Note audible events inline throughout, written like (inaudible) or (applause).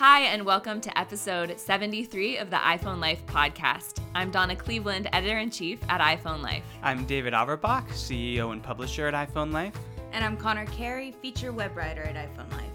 Hi, and welcome to episode 73 of the iPhone Life podcast. I'm Donna Cleveland, editor in chief at iPhone Life. I'm David Averbach, CEO and publisher at iPhone Life. And I'm Conner Carey, feature web writer at iPhone Life.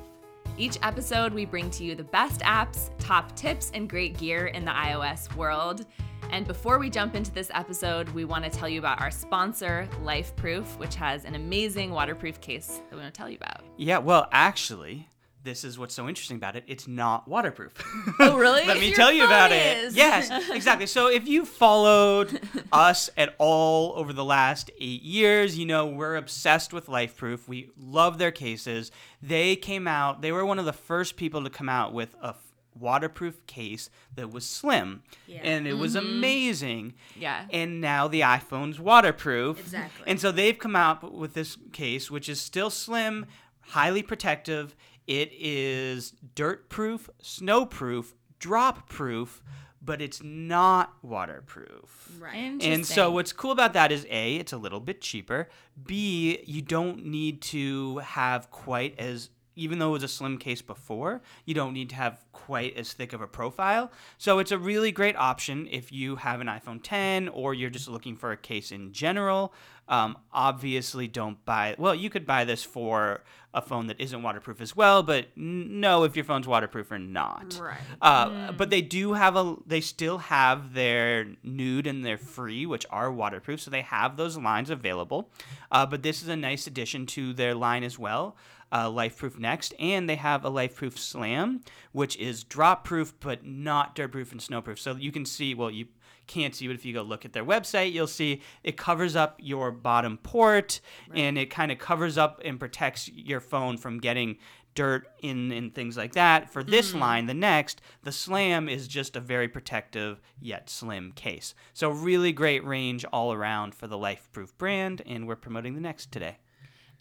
Each episode, we bring to you the best apps, top tips, and great gear in the iOS world. And before we jump into this episode, we want to tell you about our sponsor, LifeProof, which has an amazing waterproof case that we want to tell you about. Yeah, well, actually, this is what's so interesting about it. It's not waterproof. (laughs) Oh, really? Let me Your tell you about phone it. is. Yes, exactly. So if you followed (laughs) us at all over the last eight years, you know we're obsessed with LifeProof. We love their cases. They came out. They were one of the first people to come out with a f- waterproof case that was slim, Yeah. and it was mm-hmm. amazing. Yeah. And now the iPhone's waterproof. Exactly. And so they've come out with this case, which is still slim, highly protective. It is dirt proof, snow proof, drop proof, but it's not waterproof. Right. And so what's cool about that is A, it's a little bit cheaper. B, you don't need to have quite as even though it was a slim case before, you don't need to have quite as thick of a profile. So it's a really great option if you have an iPhone 10 or you're just looking for a case in general. Um, obviously, don't buy. Well, you could buy this for a phone that isn't waterproof as well, but n- know if your phone's waterproof or not. Right. Uh, But they do have a. They still have their Nüüd and their Fre, which are waterproof. So they have those lines available. Uh, but this is a nice addition to their line as well. Uh, LifeProof Next, and they have a LifeProof Slam, which is drop-proof but not dirt-proof and snow-proof. So you can see. Well, you can't see, but if you go look at their website, you'll see it covers up your bottom port, and it kind of covers up and protects your phone from getting dirt in and things like that. For this mm. line, the next, the Slam is just a very protective yet slim case. So really great range all around for the LifeProof brand, and we're promoting the next today.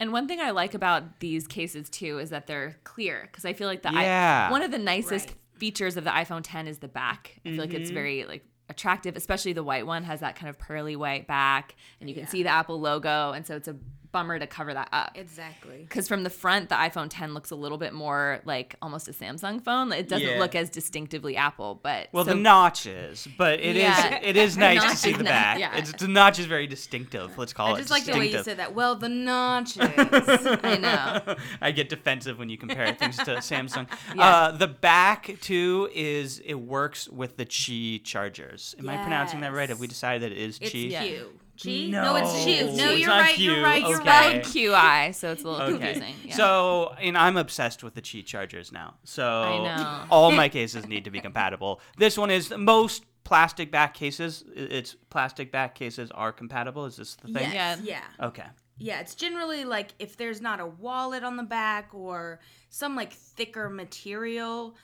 And one thing I like about these cases too is that they're clear because I feel like the i- Yeah. one of the nicest Right. features of the iPhone 10 is the back. I feel like it's mm-hmm. very like attractive, especially the white one has that kind of pearly white back, and you can Yeah. see the Apple logo, and so it's a bummer to cover that up. Exactly. Because from the front, the iPhone 10 looks a little bit more like almost a Samsung phone. It doesn't Yeah. look as distinctively Apple, but Well, so- the notches, but it is Yeah. it is (laughs) nice to see the (laughs) back. yeah. It's the notch is very distinctive. Let's call I it. just like the way you said that. Well, the notches. (laughs) I know. I get defensive when you compare things to Samsung. Yeah. Uh, the back too is it works with the Qi chargers. Am I pronouncing that right? Have we decided that it is it's Qi? Q. Qi? No. it's Q. No, you're not right. Q. You're right. You're Okay. right. QI, so it's a little Okay. confusing. Yeah. So, and I'm obsessed with the Qi chargers now. So, all (laughs) my cases need to be compatible. This one is most plastic back cases. It's plastic back cases are compatible. Is this the thing? Yes. Yeah. Yeah. Okay. Yeah. It's generally like if there's not a wallet on the back or some like thicker material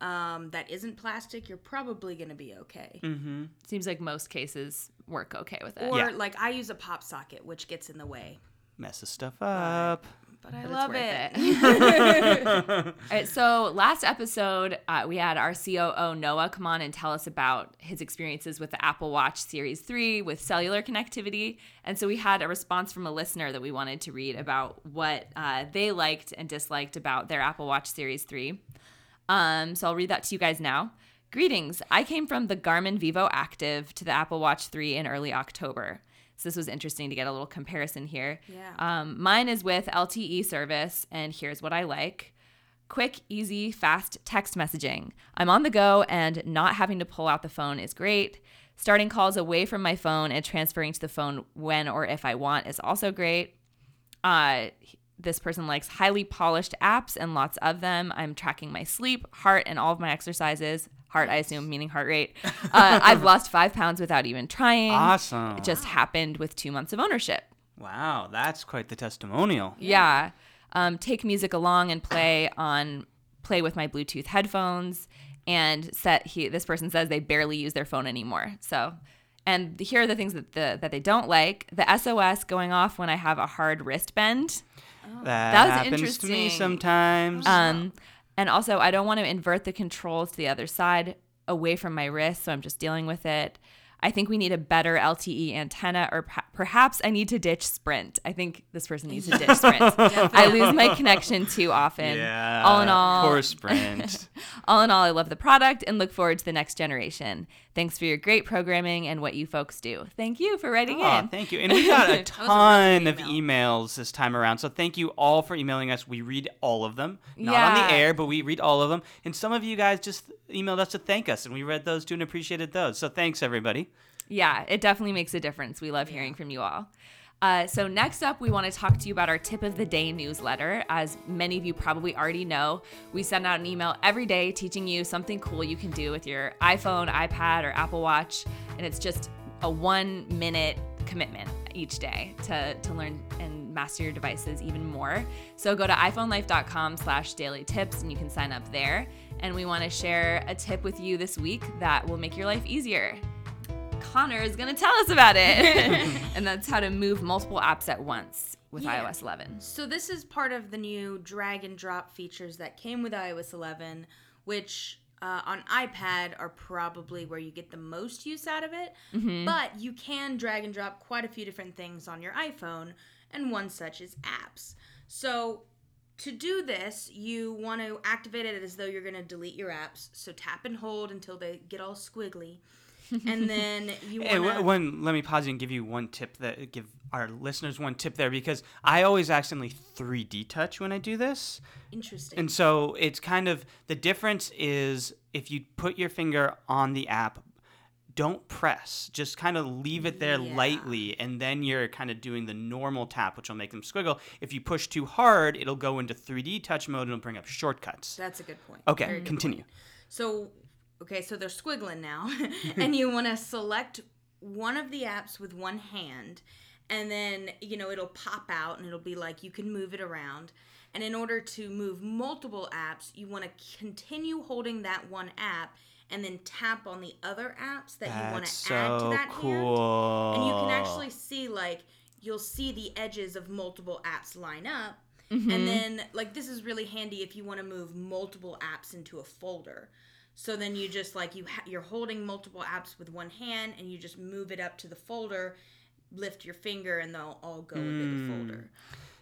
um, that isn't plastic, you're probably gonna be okay. Mm-hmm. Seems like most cases work okay with it. Or Yeah. like I use a pop socket, which gets in the way, Messes stuff up. but I But it's love worth it. (laughs) (laughs) All right, so last episode, uh, we had our COO Noah come on and tell us about his experiences with the Apple Watch Series 3 with cellular connectivity. And so we had a response from a listener that we wanted to read about what uh, they liked and disliked about their Apple Watch Series 3. Um, so I'll read that to you guys now. Greetings. I came from the Garmin Vivoactive to the Apple Watch 3 in early October. So this was interesting to get a little comparison here. Yeah. Um, mine is with LTE service, and here's what I like quick, easy, fast text messaging. I'm on the go, and not having to pull out the phone is great. Starting calls away from my phone and transferring to the phone when or if I want is also great. Uh, this person likes highly polished apps and lots of them. I'm tracking my sleep, heart, and all of my exercises. Heart, I assume, meaning heart rate. Uh, I've lost (laughs) five pounds without even trying. Awesome. It just happened with two months of ownership. wow, that's quite the testimonial. Yeah. Um, take music along and play on play with my Bluetooth headphones and set he this person says they barely use their phone anymore. So and here are the things that the that they don't like. The SOS going off when I have a hard wrist bend. That, That was happens to me interesting. sometimes. Um, and also, I don't want to invert the controls to the other side away from my wrist, so I'm just dealing with it. I think we need a better LTE antenna, or p- perhaps I need to ditch Sprint. I think this person needs to ditch (laughs) Sprint. I lose my connection too often. Yeah. All in all, poor Sprint. (laughs) all in all, I love the product and look forward to the next generation. Thanks for your great programming and what you folks do. Thank you for writing Aw, in. thank you. And we got a (laughs) ton good of emails this time around. So thank you all for emailing us. We read all of them. Not on the air, but we read all of them. And some of you guys just emailed us to thank us, and we read those too and appreciated those. So thanks, everybody. Yeah, it definitely makes a difference. We love hearing from you all. Uh, so, next up, we want to talk to you about our tip of the day newsletter. As many of you probably already know, we send out an email every day teaching you something cool you can do with your iPhone, iPad, or Apple Watch. And it's just a one minute commitment each day to, to learn and master your devices even more. So, go to iPhoneLife.com slash daily tips and you can sign up there. And we want to share a tip with you this week that will make your life easier. Conner is going to tell us about it. (laughs) and that's how to move multiple apps at once with Yeah. iOS 11. So this is part of the new drag and drop features that came with iOS 11, which uh, on iPad are probably where you get the most use out of it. But you can drag and drop quite a few different things on your iPhone, and one such is apps. So to do this, you want to activate it as though you're going to delete your apps. So tap and hold until they get all squiggly. And then you Hey, want w- to. one, let me pause you and give you one tip that give our listeners one tip there because I always accidentally 3D touch when I do this. Interesting. And so it's kind of the difference is if you put your finger on the app, don't press. Just kind of leave it there Yeah. lightly, and then you're kind of doing the normal tap, which will make them squiggle. If you push too hard, it'll go into 3D touch mode and it'll bring up shortcuts. That's a good point. Okay, Very continue. point. So, okay, so they're squiggling now, (laughs) (laughs) and you want to select one of the apps with one hand, and then you know it'll pop out, and it'll be like you can move it around. And in order to move multiple apps, you want to continue holding that one app, and then tap on the other apps that you want That's to add to so that hand cool. and you can actually see like you'll see the edges of multiple apps line up Mm-hmm. and then like this is really handy if you want to move multiple apps into a folder so then you just like you ha- you're holding multiple apps with one hand and you just move it up to the folder lift your finger and they'll all go into Mm. the folder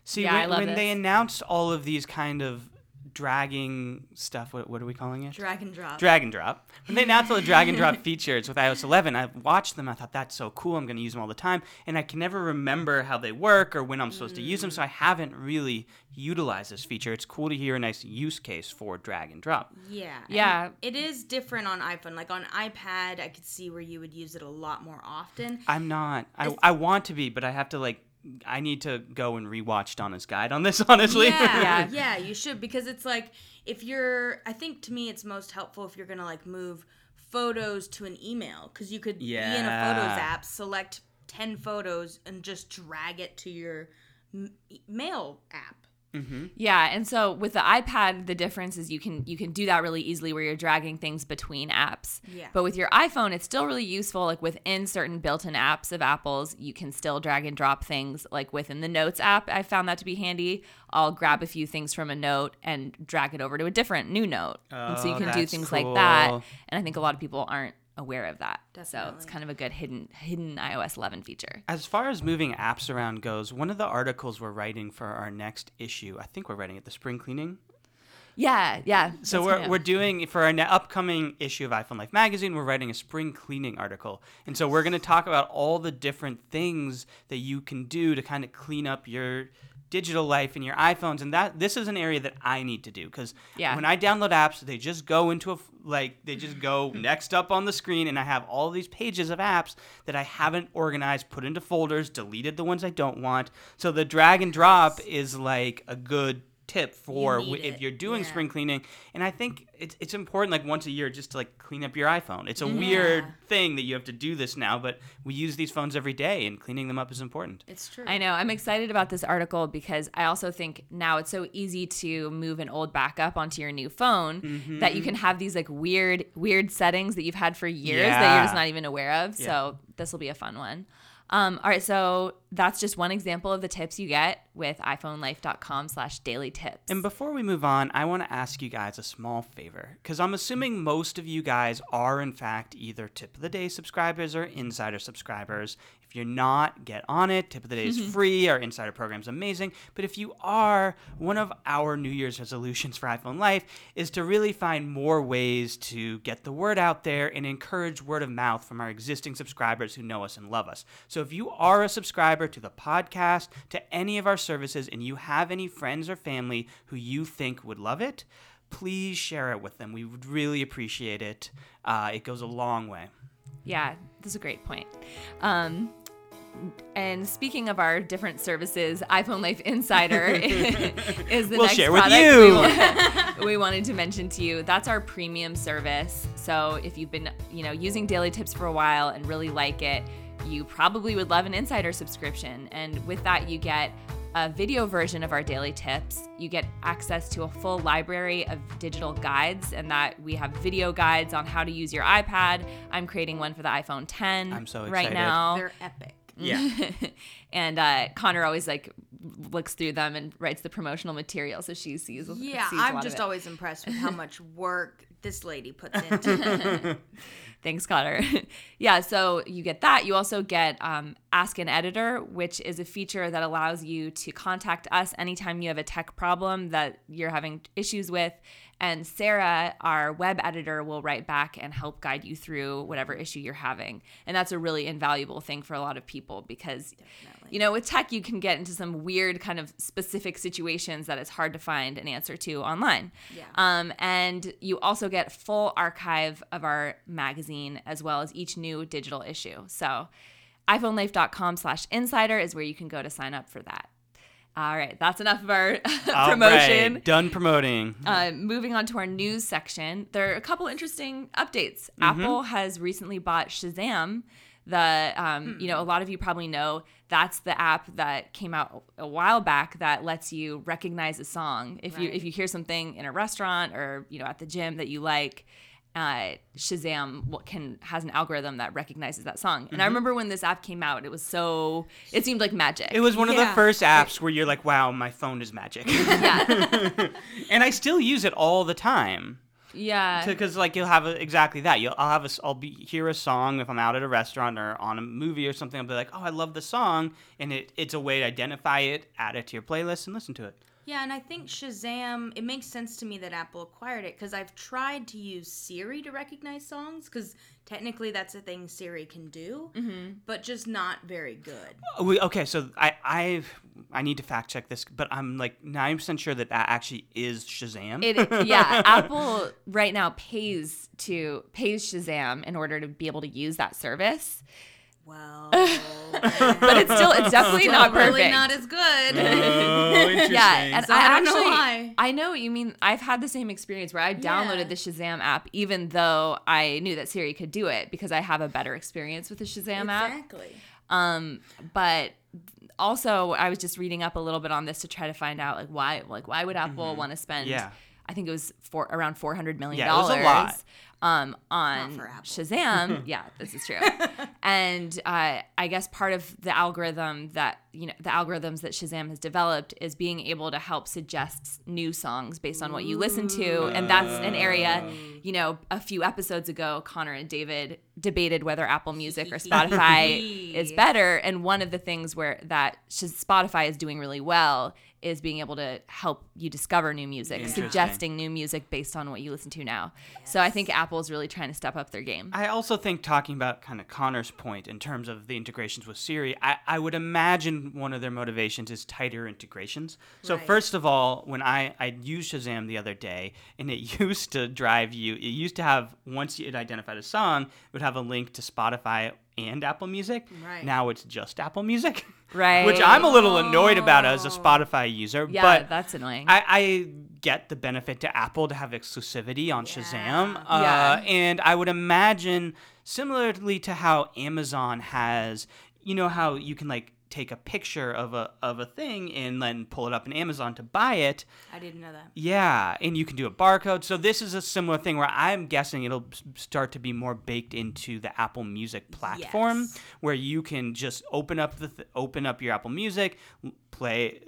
See, Yeah, I when, love when they announced all of these kind of dragging stuff, what, what are we calling it? drag and drop drag and drop. When they announced all the drag and drop (laughs) features with iOS 11, I watched them. I thought that's so cool. I'm going to use them all the time, and I can never remember how they work or when I'm supposed to use them. So I haven't really utilized this feature. It's cool to hear a nice use case for drag and drop. yeah and Yeah. it is different on iphone like on ipad i could see where you would use it a lot more often I'm not. I, I want to be, but I have to like. I need to go and rewatch Donna's guide on this. (laughs) Honestly. Yeah, Yeah. (laughs) yeah, you should because it's like if you're I think to me it's most helpful if you're going to like move photos to an email cuz you could be in a photos app, select 10 photos and just drag it to your m- mail app. Mm-hmm. Yeah, and so with the iPad, the difference is you can you can do that really easily where you're dragging things between apps. Yeah. But with your iPhone, it's still really useful. Like within certain built-in apps of Apple's, you can still drag and drop things. Like within the Notes app, I found that to be handy. I'll grab a few things from a note and drag it over to a different new note, and so you Oh, can do things like that. And I think a lot of people aren't aware of that. So it's kind of a good hidden hidden iOS 11 feature. As far as moving apps around goes, one of the articles we're writing for our next issue, I think we're writing it the spring cleaning. Yeah, yeah. So we're, kind we're doing for our ne- upcoming issue of iPhone Life magazine, we're writing a spring cleaning article, and so we're going to talk about all the different things that you can do to kind of clean up your digital life in your iPhones, and that this is an area that I need to do because Yeah. when I download apps, they just go into a like they just go (laughs) next up on the screen, and I have all these pages of apps that I haven't organized, put into folders, deleted the ones I don't want. So the drag and drop is like a good tip for need w- if it, you're doing yeah. spring cleaning and i think it's, it's important like once a year just to like clean up your iphone it's a Mm-hmm. weird thing that you have to do this now but we use these phones every day and cleaning them up is important It's true. I know. I'm excited about this article because I also think now it's so easy to move an old backup onto your new phone that you can have these like weird, weird settings that you've had for years that you're just not even aware of. Yeah. So this will be a fun one. Um, all right, so that's just one example of the tips you get with iPhoneLife.com slash daily tips. And before we move on, I want to ask you guys a small favor because I'm assuming most of you guys are, in fact, either tip of the day subscribers or insider subscribers. If you're not, get on it. Tip of the day is free. Our insider program is amazing. But if you are, one of our New Year's resolutions for iPhone Life is to really find more ways to get the word out there and encourage word of mouth from our existing subscribers who know us and love us. So if you are a subscriber to the podcast, to any of our services, and you have any friends or family who you think would love it, please share it with them. We would really appreciate it. Uh, it goes a long way. Yeah, that's a great point. Um, and speaking of our different services, iPhone Life Insider (laughs) is the We'll next share with product you. We, wa- (laughs) we wanted to mention to you. That's our premium service. So if you've been, you know, using Daily Tips for a while and really like it, you probably would love an Insider subscription. And with that, you get a video version of our daily tips. You get access to a full library of digital guides, and that we have video guides on how to use your iPad. I'm creating one for the iPhone 10 I'm so right excited. now. They're epic. (laughs) Yeah. and uh, Conner always like looks through them and writes the promotional material, so she sees. Yeah, sees a I'm lot of just it. always impressed with how much work this lady puts (laughs) into it. (laughs) Thanks, Conner. (laughs) yeah, so you get that. You also get um, Ask an Editor, which is a feature that allows you to contact us anytime you have a tech problem that you're having issues with. And Sarah, our web editor, will write back and help guide you through whatever issue you're having. And that's a really invaluable thing for a lot of people because, you know, with tech, you can get into some weird kind of specific situations that it's hard to find an answer to online. Yeah. Um, and you also get full archive of our magazine as well as each new digital issue. So iPhoneLife.com slash insider is where you can go to sign up for that. All right, that's enough of our (laughs) promotion. right, Done promoting. Uh, moving on to our news section, there are a couple interesting updates. Mm-hmm. Apple has recently bought Shazam. The um, you know a lot of you probably know that's the app that came out a while back that lets you recognize a song if you if you hear something in a restaurant or you know at the gym that you like. Uh, Shazam w- can has an algorithm that recognizes that song. And I remember when this app came out, it was so it seemed like magic. Mm-hmm. It was one of the first apps where you're like, wow, my phone is magic. (laughs) yeah, (laughs) and I still use it all the time. Yeah. because like you'll have a, exactly that. You'll I'll have a I'll be hear a song if I'm out at a restaurant or on a movie or something. I'll be like, oh, I love the song, and it it's a way to identify it, add it to your playlist, and listen to it. Yeah, and I think Shazam, it makes sense to me that Apple acquired it because I've tried to use Siri to recognize songs because technically that's a thing Siri can do, mm-hmm. but just not very good. Oh, we- Okay, so I I I need to fact check this, but I'm like 90 percent sure that that actually is Shazam. It yeah, (laughs) Apple right now pays to pays Shazam in order to be able to use that service. Well, (laughs) But it's still it's definitely not perfect. really not as good. oh, interesting. yeah, and So I, I don't know actually why. I know what you mean. I've had the same experience where I downloaded Yeah. the Shazam app even though I knew that Siri could do it because I have a better experience with the Shazam app. exactly. Um, but also I was just reading up a little bit on this to try to find out like why like why would Apple want to spend Yeah. I think it was for around four hundred million dollars. Yeah, it was dollars a lot. um on. Shazam. (laughs) yeah, this is true. and uh, I guess part of the algorithm that you know the algorithms that Shazam has developed is being able to help suggest new songs based on what you listen to, and that's an area. You know, a few episodes ago, Conner and David debated whether Apple Music or Spotify (laughs) is better, and one of the things where that Sh- Spotify is doing really well is being able to help you discover new music, suggesting new music based on what you listen to now. So I think Apple's really trying to step up their game. I also think talking about kind of Conner's point in terms of the integrations with Siri, I, I would imagine one of their motivations is tighter integrations. So Right. first of all, when I, I used Shazam the other day, and it (laughs) used to drive you, it used to have, once it identified a song, it would have a link to Spotify and Apple Music. Right. Now it's just Apple Music. (laughs) Right. Which I'm a little annoyed about as a Spotify user. yeah, but that's annoying. I, I get the benefit to Apple to have exclusivity on Shazam. Uh, Yeah. And I would imagine, similarly to how Amazon has, you know, how you can like take a picture of a of a thing and then pull it up in Amazon to buy it. I didn't know that. Yeah, and you can do a barcode. So this is a similar thing where I'm guessing it'll start to be more baked into the Apple Music platform, Yes. where you can just open up the th- open up your Apple Music, play,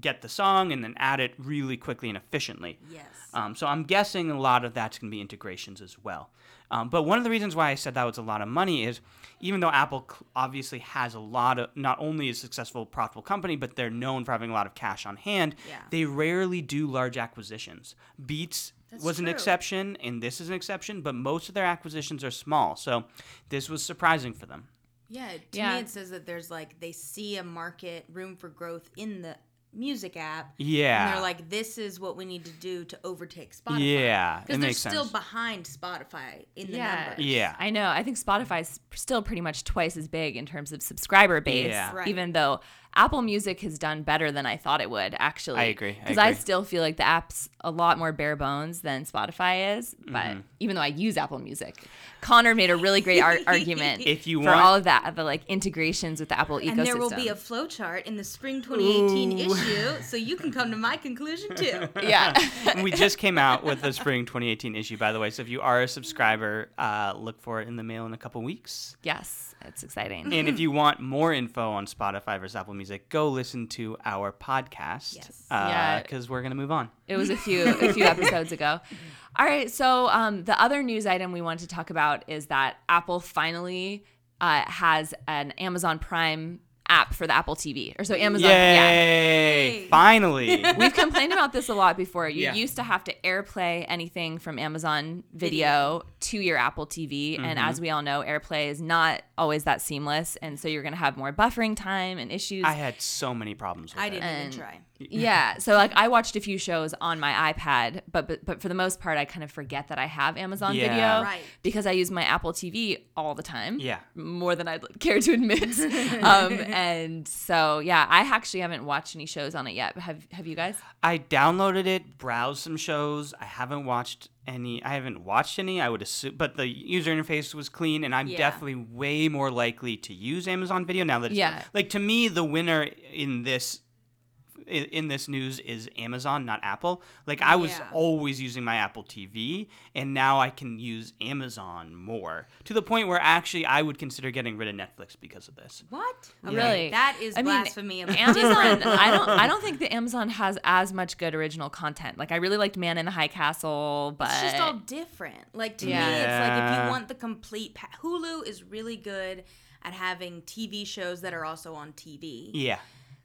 get the song, and then add it really quickly and efficiently. Yes. Um, so I'm guessing a lot of that's going to be integrations as well. Um, but one of the reasons why I said that was a lot of money is even though Apple obviously has a lot of, not only a successful, profitable company, but they're known for having a lot of cash on hand, Yeah. they rarely do large acquisitions. Beats That's was an exception, and this is an exception, but most of their acquisitions are small. So this was surprising for them. Yeah, to Yeah. me it says that there's like they see a market room for growth in the music app. Yeah. And they're like, this is what we need to do to overtake Spotify. Yeah, Because they're makes still sense. behind Spotify in the Yeah. numbers. Yeah. I know. I think Spotify's still pretty much twice as big in terms of subscriber base, Yeah. Right. even though Apple Music has done better than I thought it would, actually. I agree, Because I, agree. still feel like the app's a lot more bare bones than Spotify is, but Mm-hmm. even though I use Apple Music. Conner made a really great ar- (laughs) argument If you for want- all of that, the like integrations with the Apple ecosystem. And there will be a flowchart in the spring 2018 Ooh. issue, so you can come to my conclusion too. (laughs) yeah. (laughs) we just came out with the spring 2018 issue, by the way. So if you are a subscriber, uh, look for it in the mail in a couple weeks. yes, it's exciting. And if you want more info on Spotify versus Apple Music, go listen to our podcast. Yes. Yeah. Because we're gonna move on. It was a few a few (laughs) episodes ago. All right, so um, the other news item we wanted to talk about is that Apple finally uh, has an Amazon Prime app for the Apple TV, or so Amazon. Yeah. Yay! Yay. Finally. (laughs) We've complained about this a lot before. You Yeah. used to have to AirPlay anything from Amazon Video, to your Apple TV, and Mm-hmm. as we all know, AirPlay is not always that seamless, and so you're going to have more buffering time and issues. I had so many problems with I it. didn't And- even try. Yeah so like i watched a few shows on my ipad but but, but for the most part i kind of forget that i have amazon Yeah. video Right. because i use my apple tv all the time Yeah. more than i'd care to admit (laughs) um, and so yeah i actually haven't watched any shows on it yet have have you guys I downloaded it, browsed some shows. I haven't watched any. I haven't watched any. I would assume, but the user interface was clean, and I'm Yeah. definitely way more likely to use Amazon Video now that it's Yeah. like to me the winner in this. In in this news is Amazon, not Apple. Like I was Yeah. always using my Apple TV, and now I can use Amazon more to the point where actually I would consider getting rid of Netflix because of this. What? Oh, really? That is I mean, blasphemy. of (laughs) amazon i don't i don't think that amazon has as much good original content like i really liked man in the high castle but It's just all different. Like to me, it's like if you want the complete pa- Hulu is really good at having TV shows that are also on TV. Yeah,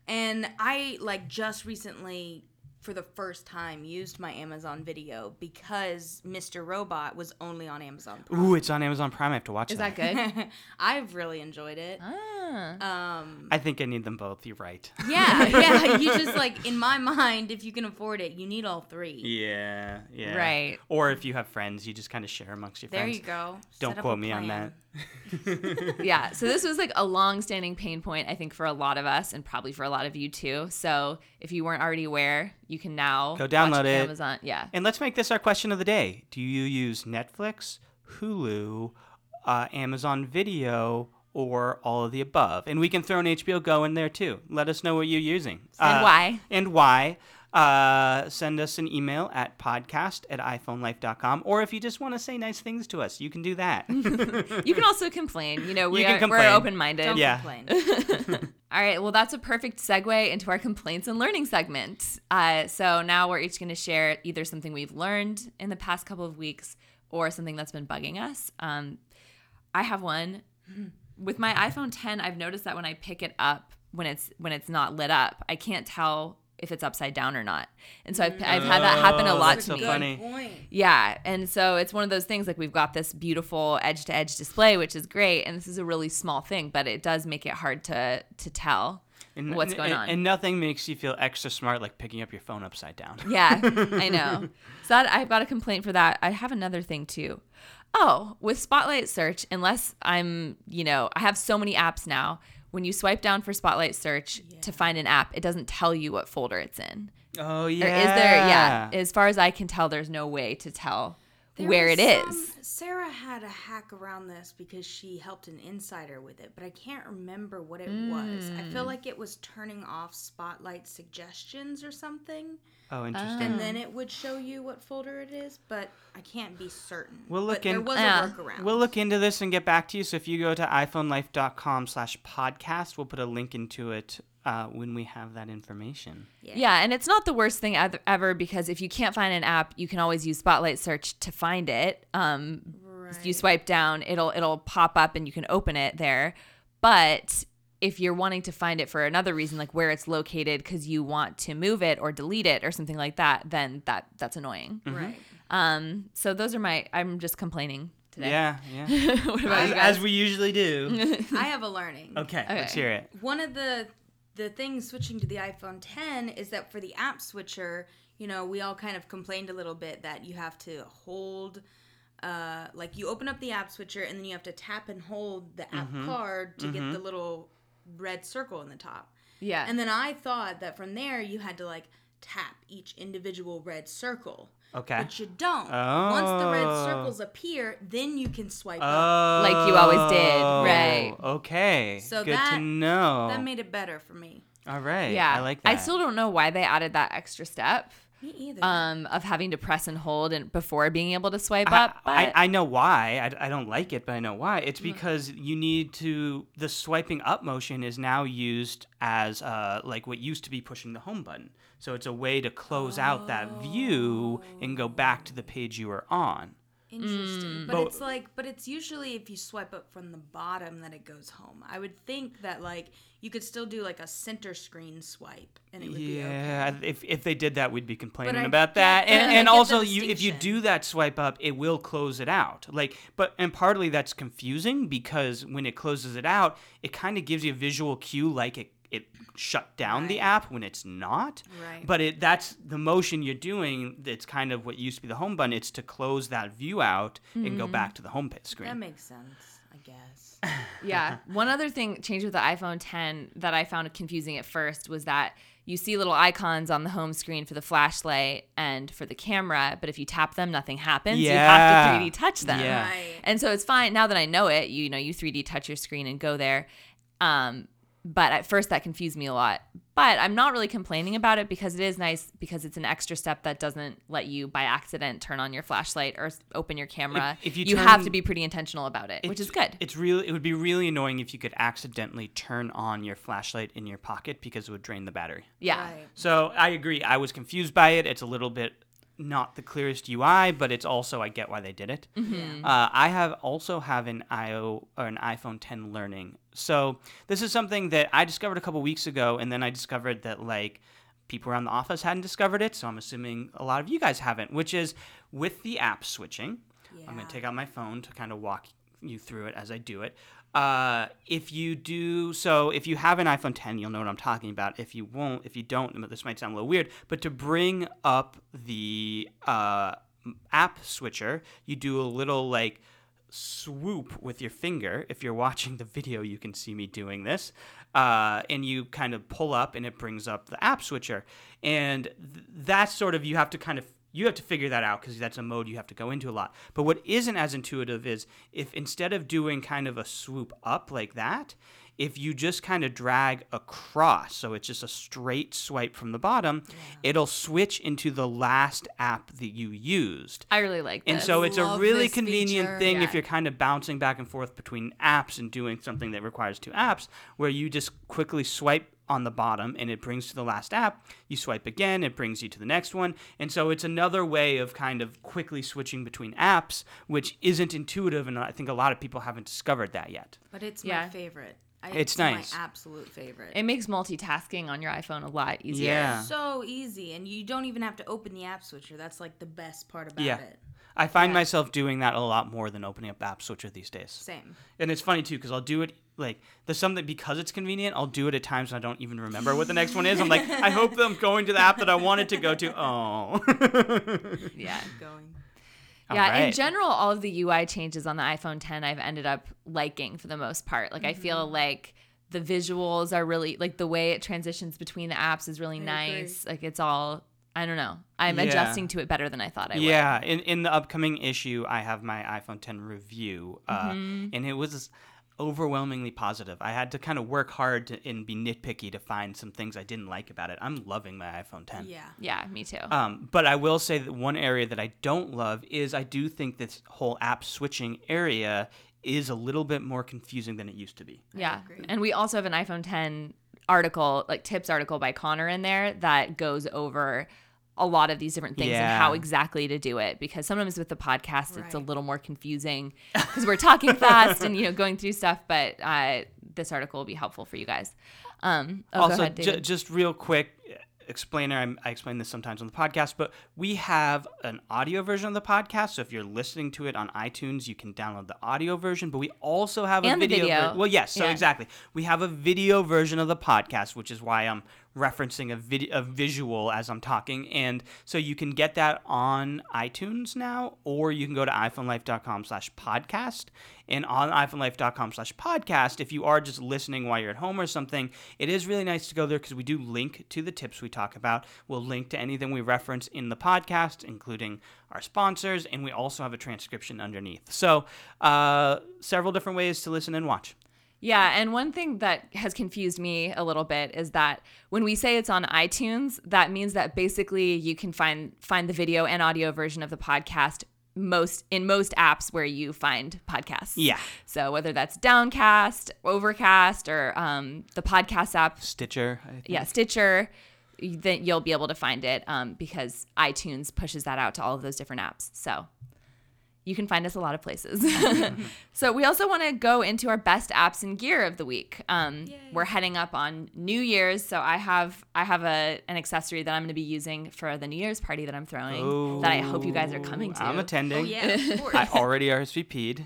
And I like just recently for the first time used my Amazon Video because Mr. Robot was only on Amazon Prime. ooh, it's on Amazon Prime. I have to watch is that good (laughs) I've really enjoyed it. ah. Um I think I need them both. You're right. yeah, yeah, (laughs) you just like in my mind if you can afford it, you need all three. Yeah, yeah. Right. Or if you have friends, you just kind of share amongst your There friends. There you go. Don't Set quote a me on that. (laughs) yeah so this was like a long-standing pain point i think for a lot of us and probably for a lot of you too so if you weren't already aware you can now Go download it. amazon yeah And let's make this our question of the day. Do you use Netflix, Hulu, uh, Amazon Video, or all of the above? And we can throw an HBO Go in there too. Let us know what you're using. And Uh, why. And why. Uh, send us an email at podcast at iphonelife.com. Or if you just want to say nice things to us, you can do that. (laughs) you can also complain you know we you are, complain. we're open-minded Yeah. complain. (laughs) all right well that's a perfect segue into our complaints and learning segment uh, so now we're each going to share either something we've learned in the past couple of weeks or something that's been bugging us um, i have one with my iphone 10 i've noticed that when i pick it up when it's when it's not lit up i can't tell if it's upside down or not and so i've, I've had that mm. happen a Oh, lot that's to so me Good funny. point. yeah, and so it's one of those things like we've got this beautiful edge to edge display, which is great, and this is a really small thing, but it does make it hard to to tell And, what's going and- on. And nothing makes you feel extra smart like picking up your phone upside down. yeah, I (laughs) know. So that, I've got a complaint for that. I have another thing too. Oh, with Spotlight Search, unless I'm, you know, I have so many apps now. When you swipe down for Spotlight Search to find an app, it doesn't tell you what folder it's in. Oh, Or yeah. is there? Yeah. As far as I can tell, there's no way to tell There where was it is. some- Sarah had a hack around this because she helped an insider with it, but I can't remember what it was. I Mm. feel like it was turning off spotlight suggestions or something, Oh, interesting. and then it would show you what folder it is, but I can't be certain. We'll look but there was Yeah. a workaround. We'll look into this and get back to you. So if you go to iPhoneLife.com slash podcast, we'll put a link into it uh, when we have that information. Yeah, and it's not the worst thing eth- ever because if you can't find an app, you can always use Spotlight Search to find it. Um, if you swipe down, it'll it'll pop up and you can open it there. But if you're wanting to find it for another reason, like where it's located because you want to move it or delete it or something like that, then that that's annoying. Right. Um, so those are my. I'm just complaining today. Yeah, (laughs) yeah. what about as, you guys? as we usually do. (laughs) I have a learning. Okay, let's hear it. one of the the things switching to the iPhone 10 is that for the app switcher, you know, we all kind of complained a little bit that you have to hold uh, like you open up the app switcher and then you have to tap and hold the app Mm-hmm. card to get the little red circle in the top. yeah. And then I thought that from there you had to like tap each individual red circle. Okay. But you don't. Once the red Oh. circles appear, then you can swipe up. Oh, Like you always did, right. Okay. So Good that- to know. That made it better for me. All right. yeah. I like that. I still don't know why they added that extra step. Me either. um, of having to press and hold and before being able to swipe I, up. But I, I know why. I, I don't like it, but I know why. It's Mm-hmm. because you need to. The swiping up motion is now used as uh, like what used to be pushing the home button. So it's a way to close out that view and go back to the page you were on. Interesting. Mm. But, But- it's like, but it's usually if you swipe up from the bottom that it goes home. I would think that like you could still do like a center screen swipe and it would be Yeah, okay. if, if they did that, we'd be complaining I about that. the- And, and also, you if you do that swipe up, it will close it out. Like, but and partly that's confusing because when it closes it out, it kind of gives you a visual cue like it it shut down the app when it's not. Right. But it that's the motion you're doing. It's kind of what used to be the home button. It's to close that view out and go back to the home page screen. That makes sense, I guess. (laughs) yeah. (laughs) One other thing changed with the iPhone 10 that I found confusing at first was that you see little icons on the home screen for the flashlight and for the camera, but if you tap them, nothing happens. Yeah. You have to 3D touch them. Yeah. Right. And so it's fine now that I know it. You know, you 3D touch your screen and go there. Um, but at first that confused me a lot. But I'm not really complaining about it because it is nice because it's an extra step that doesn't let you by accident turn on your flashlight or open your camera. if you have turn- to be pretty intentional about it, which is good. It's really it would be really annoying if you could accidentally turn on your flashlight in your pocket because it would drain the battery. yeah. Right. So I agree. I was confused by it. It's a little bit not the clearest UI, but it's also I get why they did it. Mm-hmm. Uh, I have also have an IO or an iPhone 10 Learning. So this is something that I discovered a couple weeks ago, and then I discovered that like people around the office hadn't discovered it. So I'm assuming a lot of you guys haven't. Which is with the app switching. I'm gonna take out my phone to kind of walk you through it as I do it. Uh, if you do so, if you have an iPhone 10, you'll know what I'm talking about. If you won't, if you don't, this might sound a little weird, but to bring up the uh, app switcher, you do a little like swoop with your finger. If you're watching the video, you can see me doing this. Uh, and you kind of pull up, and it brings up the app switcher. And th- that's sort of you have to kind of you have to figure that out because that's a mode you have to go into a lot. But what isn't as intuitive is if instead of doing kind of a swoop up like that, if you just kind of drag across, so it's just a straight swipe from the bottom, it'll switch into the last app that you used. I really like that. And so it's a really convenient feature. thing if you're kind of bouncing back and forth between apps and doing something that requires two apps, where you just quickly swipe on the bottom and it brings to the last app. You swipe again, it brings you to the next one. And so it's another way of kind of quickly switching between apps, which isn't intuitive. And I think a lot of people haven't discovered that yet. But it's Yeah. my favorite. I, It's my nice. absolute favorite. it makes multitasking on your iPhone a lot easier. Yeah. so easy, and you don't even have to open the app switcher. That's like the best part about Yeah. it. I find Yeah. myself doing that a lot more than opening up App Switcher these days. Same. And it's funny too because I'll do it like there's something because it's convenient. I'll do it at times when I don't even remember what the next one is. I'm like, I hope that I'm going to the app that I wanted to go to. (laughs) Oh, Yeah. Going. Yeah, in general, all of the UI changes on the iPhone 10 I've ended up liking for the most part. Like, I feel Mm-hmm. like the visuals are really, like, the way it transitions between the apps is really I agree. nice. Like, it's all, I don't know. I'm Yeah. adjusting to it better than I thought I would. Yeah, in in the upcoming issue, I have my iPhone 10 review, uh, Mm-hmm. and it was overwhelmingly positive. I had to kind of work hard to, and be nitpicky to find some things I didn't like about it. I'm loving my iPhone 10. Yeah. Yeah, me too. Um, but I will say that one area that I don't love is I do think this whole app switching area is a little bit more confusing than it used to be. yeah. And we also have an iPhone 10 article, like tips article by Conner in there that goes over a lot of these different things and how exactly to do it because sometimes with the podcast it's a little more confusing because we're talking (laughs) fast and you know going through stuff but uh, this article will be helpful for you guys um oh, also, ahead, ju- David. just real quick explainer, I'm, I explain this sometimes on the podcast, but we have an audio version of the podcast. So if you're listening to it on iTunes, you can download the audio version, but we also have a And the video. video. ver- well, yes, so Yeah. exactly. We have a video version of the podcast, which is why I'm referencing a video, a visual as I'm talking, and so you can get that on iTunes now, or you can go to iPhoneLife.com/podcast. And on iPhoneLife.com/podcast, if you are just listening while you're at home or something, it is really nice to go there because we do link to the tips we talk about. We'll link to anything we reference in the podcast, including our sponsors, and we also have a transcription underneath. So, uh, several different ways to listen and watch. Yeah, and one thing that has confused me a little bit is that when we say it's on iTunes, that means that basically you can find find the video and audio version of the podcast most in most apps where you find podcasts. Yeah. So whether that's Downcast, Overcast, or um, the podcast app, Stitcher. I think. yeah, Stitcher, then you'll be able to find it um, because iTunes pushes that out to all of those different apps. So you can find us a lot of places. (laughs) (laughs) so we also want to go into our best apps and gear of the week. Um, we're heading up on New Year's, so I have I have a an accessory that I'm going to be using for the New Year's party that I'm throwing. that I hope you guys are coming to. I'm attending. Oh yeah, (laughs) of course. I already RSVP'd.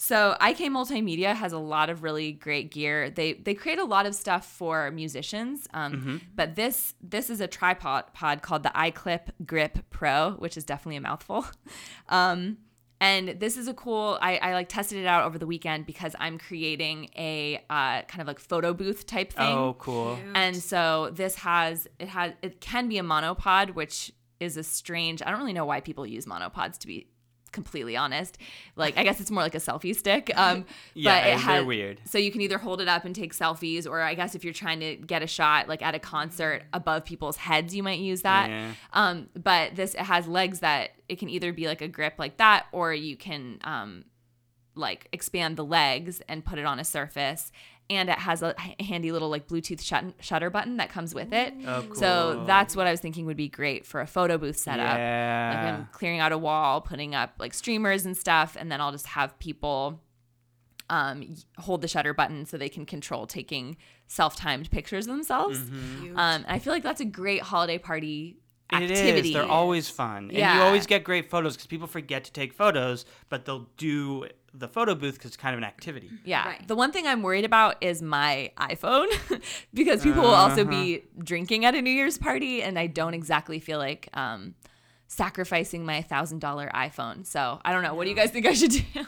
So IK Multimedia has a lot of really great gear. They they create a lot of stuff for musicians. Um, But this this is a tripod pod called the iKlip Grip Pro, which is definitely a mouthful. Um, and this is a cool. I, I like tested it out over the weekend because I'm creating a uh, kind of like photo booth type thing. Oh, cool. Cute. And so this has it has it can be a monopod, which is a strange. I don't really know why people use monopods to be completely honest. Like I guess it's more like a selfie stick. (laughs) Um, Yeah, but it very has, weird. So you can either hold it up and take selfies, or I guess if you're trying to get a shot like at a concert above people's heads, you might use that. Yeah. Um, but this it has legs that it can either be like a grip like that, or you can um, like expand the legs and put it on a surface. And it has a handy little like Bluetooth shut- shutter button that comes with it. Oh, cool. So that's what I was thinking would be great for a photo booth setup. Like Yeah. I'm clearing out a wall, putting up like streamers and stuff, and then I'll just have people um, hold the shutter button so they can control taking self-timed pictures of themselves. Mm-hmm. Um, and I feel like that's a great holiday party It activity. is. They're always fun. And you always get great photos because people forget to take photos, but they'll do the photo booth because it's kind of an activity. Yeah. Right. The one thing I'm worried about is my iPhone (laughs) because people will also Uh-huh. be drinking at a New Year's party, and I don't exactly feel like um, sacrificing my thousand dollar iPhone. So I don't know. What do you guys think I should do? (laughs)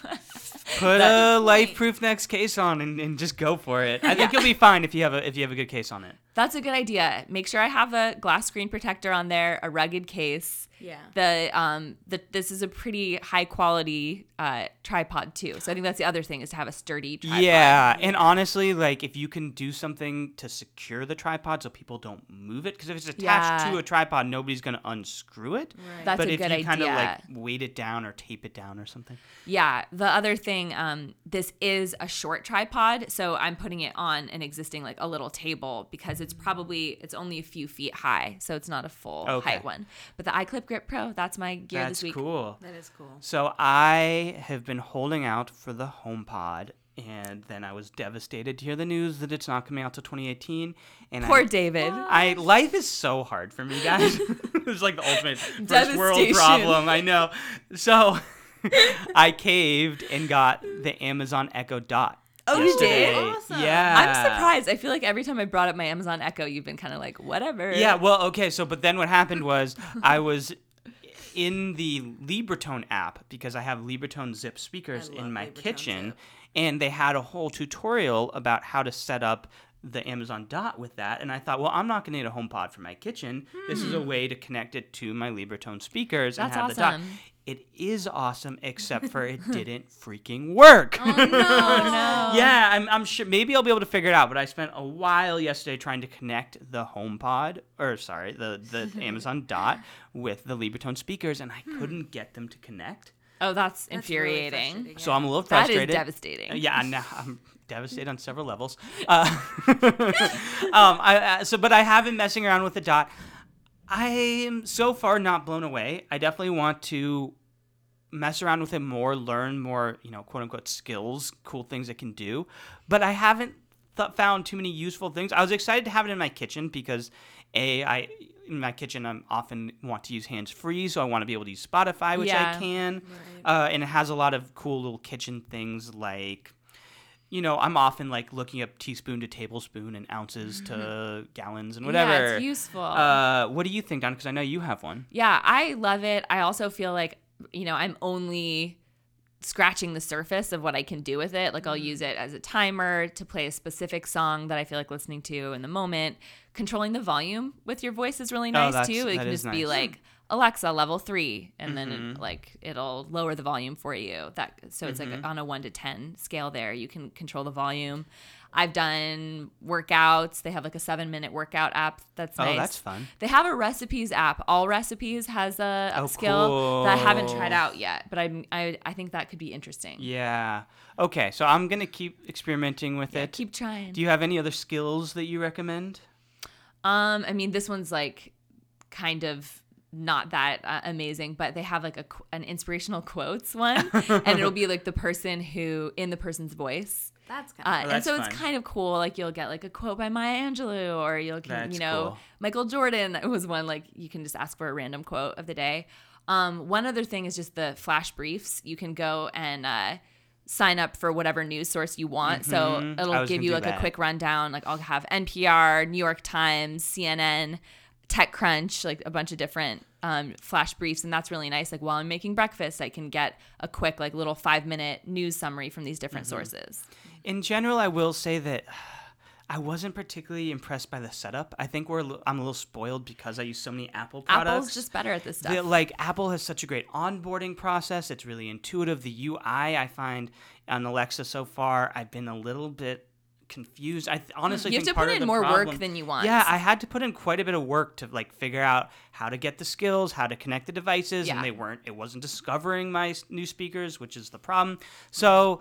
Put a life proof next case on and, and just go for it. I think you'll be fine if you have a if you have a good case on it. That's a good idea. Make sure I have a glass screen protector on there, a rugged case. Yeah. The um the this is a pretty high quality uh tripod too. So I think that's the other thing is to have a sturdy tripod. Yeah, and honestly, like if you can do something to secure the tripod so people don't move it, because if it's attached Yeah. to a tripod, nobody's gonna unscrew it. Right. That's but a if good you kind of like weight it down or tape it down or something. Yeah. The other thing, um, this is a short tripod, so I'm putting it on an existing like a little table because it's probably it's only a few feet high, so it's not a full Okay. height one. But the iKlip Grip Pro, that's my gear That's this week. That's cool. That is cool. So I have been holding out for the HomePod, and then I was devastated to hear the news that it's not coming out till 2018. And Poor I, David. (laughs) I life is so hard for me, guys. (laughs) it's like the ultimate first world problem. I know. So (laughs) I caved and got the Amazon Echo Dot. Oh, you did? Awesome. Yeah. I'm surprised. I feel like every time I brought up my Amazon Echo, you've been kind of like, whatever. Yeah, well, okay, so but then what happened was I was in the Libratone app because I have Libratone Zip speakers in my Libratone kitchen Zip. and they had a whole tutorial about how to set up the Amazon Dot with that, and I thought, well, I'm not going to need a HomePod for my kitchen. This is a hmm. way to connect it to my Libratone speakers and That's have the Dot. Awesome. It is awesome, except for it (laughs) didn't freaking work. Oh no! (laughs) no. Yeah, I'm, I'm sure maybe I'll be able to figure it out. But I spent a while yesterday trying to connect the HomePod, or sorry, the the (laughs) Amazon Dot with the Libratone speakers, and I couldn't get them to connect. Oh, that's, That's really infuriating. So. I'm a little frustrated. is devastating. Yeah, I'm, now- I'm devastated on several levels. Uh, um, I, uh, so, but I have been messing around with the dot. I am so far not blown away. I definitely want to mess around with it more, learn more, you know, quote unquote skills, cool things it can do. But I haven't th- found too many useful things. I was excited to have it in my kitchen because a I in my kitchen I'm often want to use hands free, so I want to be able to use Spotify, which Yeah. I can, uh, and it has a lot of cool little kitchen things like. You know, I'm often like looking up teaspoon to tablespoon and ounces to gallons and whatever. Yeah, it's useful. Uh, what do you think, Don? Because I know you have one. Yeah, I love it. I also feel like, you know, I'm only scratching the surface of what I can do with it. Like I'll Mm-hmm. use it as a timer to play a specific song that I feel like listening to in the moment. Controlling the volume with your voice is really nice Oh, too. It can just be like Alexa level 3 and then Mm-hmm. it, like it'll lower the volume for you. That so it's Mm-hmm. like on a 1 to 10 scale there. You can control the volume. I've done workouts. They have like a 7-minute workout app that's Oh, nice. that's fun. They have a recipes app. Allrecipes has a, a Oh, skill that I haven't tried out yet, but I'm, I I think that could be interesting. Yeah. Okay, so I'm gonna keep experimenting with Yeah, it. keep trying. Do you have any other skills that you recommend? um, I mean, this one's like kind of not that uh, amazing, but they have like a an inspirational (laughs) quotes one, and it'll be like the person who in the person's voice. That's kind Uh, of and that's so it's kind of cool. Like you'll get like a quote by Maya Angelou, or you'll can, That's you know cool. Michael Jordan was one. Like you can just ask for a random quote of the day. Um, one other thing is just the flash briefs. You can go and uh, sign up for whatever news source you want. So Mhm. I it'll give you do like a quick rundown. Like I'll have NPR, New York Times, CNN, TechCrunch, like a bunch of different um, flash briefs, and that's really nice. Like while I'm making breakfast, I can get a quick like little five minute news summary from these different Mm-hmm. sources. In general, I will say that (sighs) I wasn't particularly impressed by the setup. I think we're I'm a little spoiled because I use so many Apple products. Apple's just better at this stuff. The- like Apple has such a great onboarding process. It's really intuitive. The UI I find on Alexa so far, I've been a little bit confused. I th- honestly You have to put in more work than you want. Yeah, I had to put in quite a bit of work to like figure out how to get the skills, how to connect the devices, Yeah. and they weren't. It wasn't discovering my new speakers, which is the problem. So.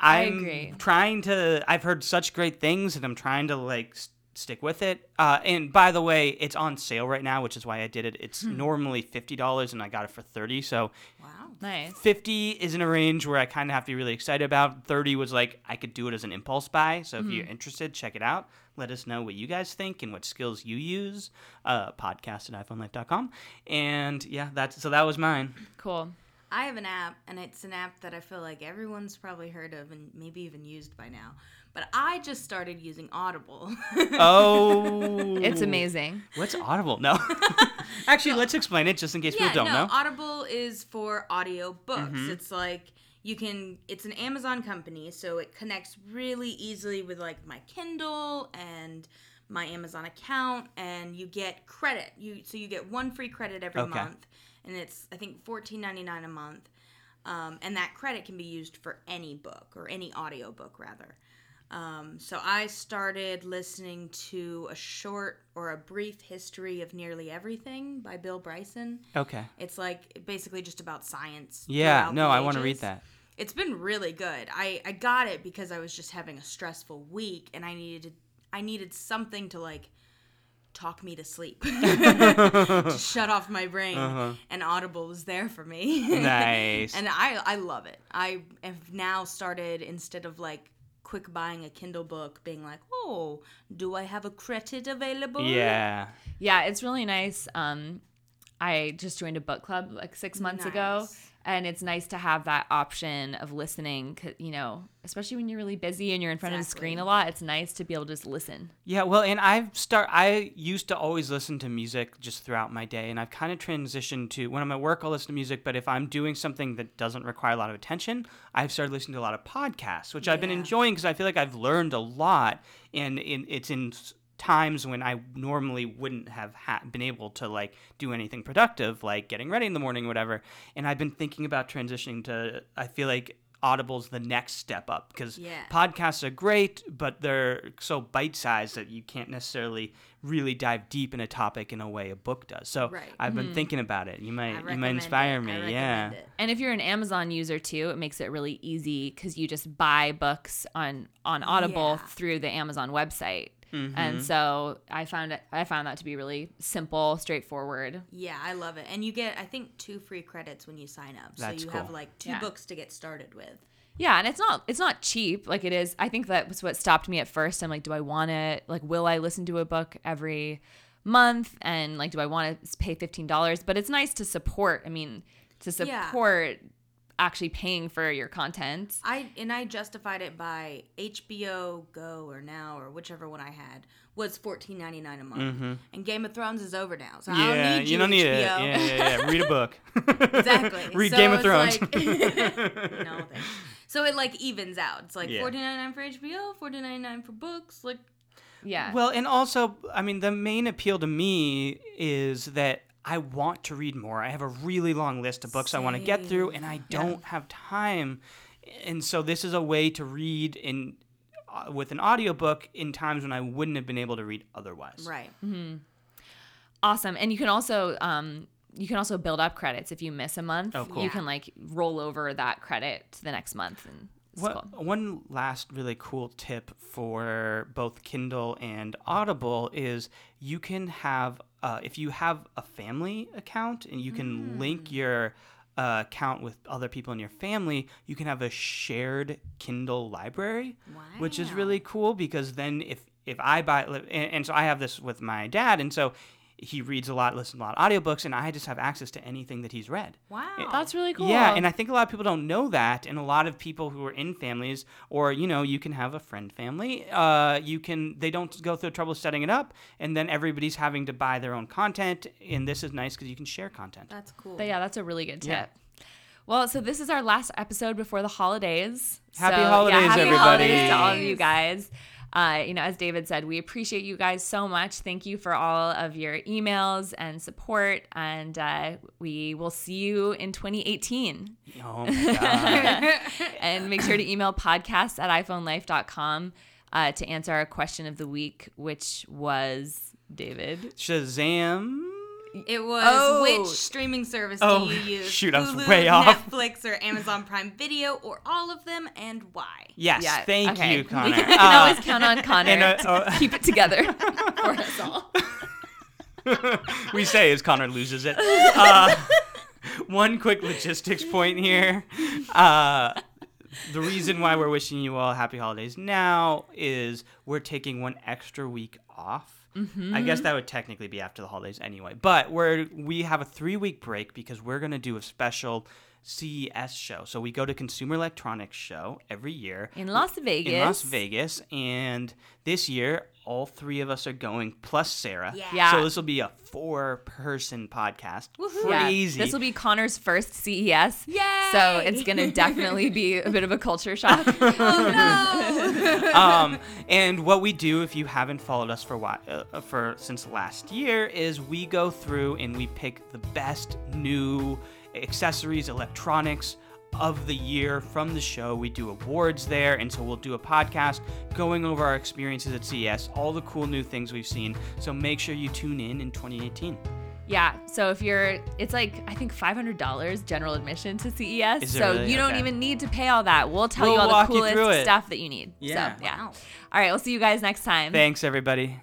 I I'm agree. trying to. I've heard such great things, and I'm trying to like s- stick with it. Uh, and by the way, it's on sale right now, which is why I did it. It's Hmm. normally fifty dollars, and I got it for thirty. So wow. nice. fifty is in a range where I kind of have to be really excited about. Thirty was like I could do it as an impulse buy. So if you're Hmm. interested, check it out. Let us know what you guys think and what skills you use. Uh, podcast at iPhoneLife.com. And yeah, that's so that was mine. Cool. I have an app, and it's an app that I feel like everyone's probably heard of and maybe even used by now. But I just started using Audible. (laughs) Oh, It's amazing. What's Audible? No. (laughs) Actually, let's explain it just in case yeah, people don't no, know. Audible is for audio books. Mm-hmm. It's like you can it's an Amazon company, so it connects really easily with like my Kindle and my Amazon account and you get credit. You so you get one free credit every Okay. month and it's I think $14.99 a month. Um, and that credit can be used for any book or any audio book rather. Um, so I started listening to a short or a brief history of nearly everything by Bill Bryson. Okay. It's like basically just about science. Yeah, no, I want to read that. It's been really good. I I got it because I was just having a stressful week and I needed to I needed something to like talk me to sleep. (laughs) to (laughs) shut off my brain. And Audible was there for me. Uh-huh. Nice. (laughs) and I I love it. I have now started instead of like quick buying a Kindle book being like, "Oh, do I have a credit available?" Yeah. Yeah, it's really nice. Um, I just joined a book club like six months ago, Nice. And it's nice to have that option of listening 'cause, you know especially when you're really busy and you're in front of the screen a lot it's nice to be able to just listen Yeah, well, and I've start. I used to always listen to music just throughout my day, and I've kind of transitioned to when I'm at work, I'll listen to music. But if I'm doing something that doesn't require a lot of attention, I've started listening to a lot of podcasts, which I've been enjoying because I feel like I've learned a lot, and in, it's in s- times when I normally wouldn't have ha- been able to like do anything productive, like getting ready in the morning, or whatever. And I've been thinking about transitioning to. I feel like. Audible's the next step up because Yeah. podcasts are great, but they're so bite sized that you can't necessarily really dive deep in a topic in a way a book does. So Right. I've been hmm. thinking about it. You might you might inspire it. Me. Yeah. it. And if you're an Amazon user too, it makes it really easy because you just buy books on on Audible Yeah. through the Amazon website. Mm-hmm. And so I found it. I found that to be really simple, straightforward. Yeah, I love it. And you get, I think, two free credits when you sign up. So That's you have like two Yeah. books to get started with. Yeah, and it's not it's not cheap like it is. I think that was what stopped me at first. I'm like, do I want it? like will I listen to a book every month and like do I want to pay $15? But it's nice to support. I mean, to Yeah. Support actually paying for your content. I and I justified it by HBO Go or Now or whichever one I had was fourteen ninety nine a month, and Game of Thrones is over now, so I don't Mm-hmm. Need you you, don't need it. HBO. Yeah, yeah, yeah. Read a (laughs) book. exactly. (laughs) Read So Game of Thrones. like- (laughs) no, thanks. So it like evens out. It's like Yeah. fourteen ninety nine for HBO, fourteen ninety nine for books. Like Yeah. Well, and also, I mean, the main appeal to me is that I want to read more. I have a really long list of books I want to get through, and I don't have time. And so this is a way to read in uh, with an audiobook in times when I wouldn't have been able to read otherwise. right. Mm-hmm. Awesome. And you can also um you can also build up credits if you miss a month. Oh, cool. You can like roll over that credit to the next month and What, cool. One last really cool tip for both Kindle and Audible is you can have, uh, if you have a family account and you can link your uh, account with other people in your family, you can have a shared Kindle library, which is really cool because then if if I buy and, and so I have this with my dad, and so he reads a lot, listens to a lot of audiobooks, and I just have access to anything that he's read. Wow. That's really cool. Yeah, and I think a lot of people don't know that, and a lot of people who are in families, or you know, you can have a friend family. Uh, you can they don't go through trouble setting it up, and then everybody's having to buy their own content. And this is nice because you can share content. That's cool. But yeah, that's a really good tip. Yeah. Well, so this is our last episode before the holidays. Happy So, holidays, yeah, happy everybody. holidays to all of you guys. Uh, you know, as David said, we appreciate you guys so much. Thank you for all of your emails and support, and uh, we will see you in 2018. Oh my god! (laughs) and make sure to email podcasts at iPhoneLife.com uh, to answer our question of the week, which was David. Shazam! It was Oh. which streaming service Oh, do you (laughs) use? shoot, I was Hulu, way off. Netflix or Amazon Prime Video or all of them and why? Yes, Yeah, thank okay. you, Conner. We can, Uh, can always count on (laughs) Conner and, uh, to uh, keep it together (laughs) for us all. we say as Conner loses it. Uh, one quick logistics point here. Uh, the reason why we're wishing you all happy holidays now is we're taking one extra week off. Mm-hmm. I guess that would technically be after the holidays anyway. But we're we have a three week break because we're gonna do a special CES show. So we go to Consumer Electronics Show every year In Las Vegas. in Las Vegas, and this year all three of us are going, plus Sarah. Yeah. Yeah. So this will be a four-person podcast. Yeah, Crazy. this will be Conner's first CES. Yay! So it's going to definitely be a bit of a culture shock. (laughs) Oh no! (laughs) um, and what we do, if you haven't followed us for what uh, for since last year, is we go through and we pick the best new accessories, electronics of the year from the show. We do awards there, and so we'll do a podcast going over our experiences at CES, all the cool new things we've seen. So make sure you tune in in 2018. yeah. So if you're, it's like, I think $500 general admission to CES. So really? you don't Okay. even need to pay all that. We'll tell We'll you all the coolest stuff that you need. Yeah. So, yeah. Wow. All right. We'll see you guys next time. Thanks, everybody.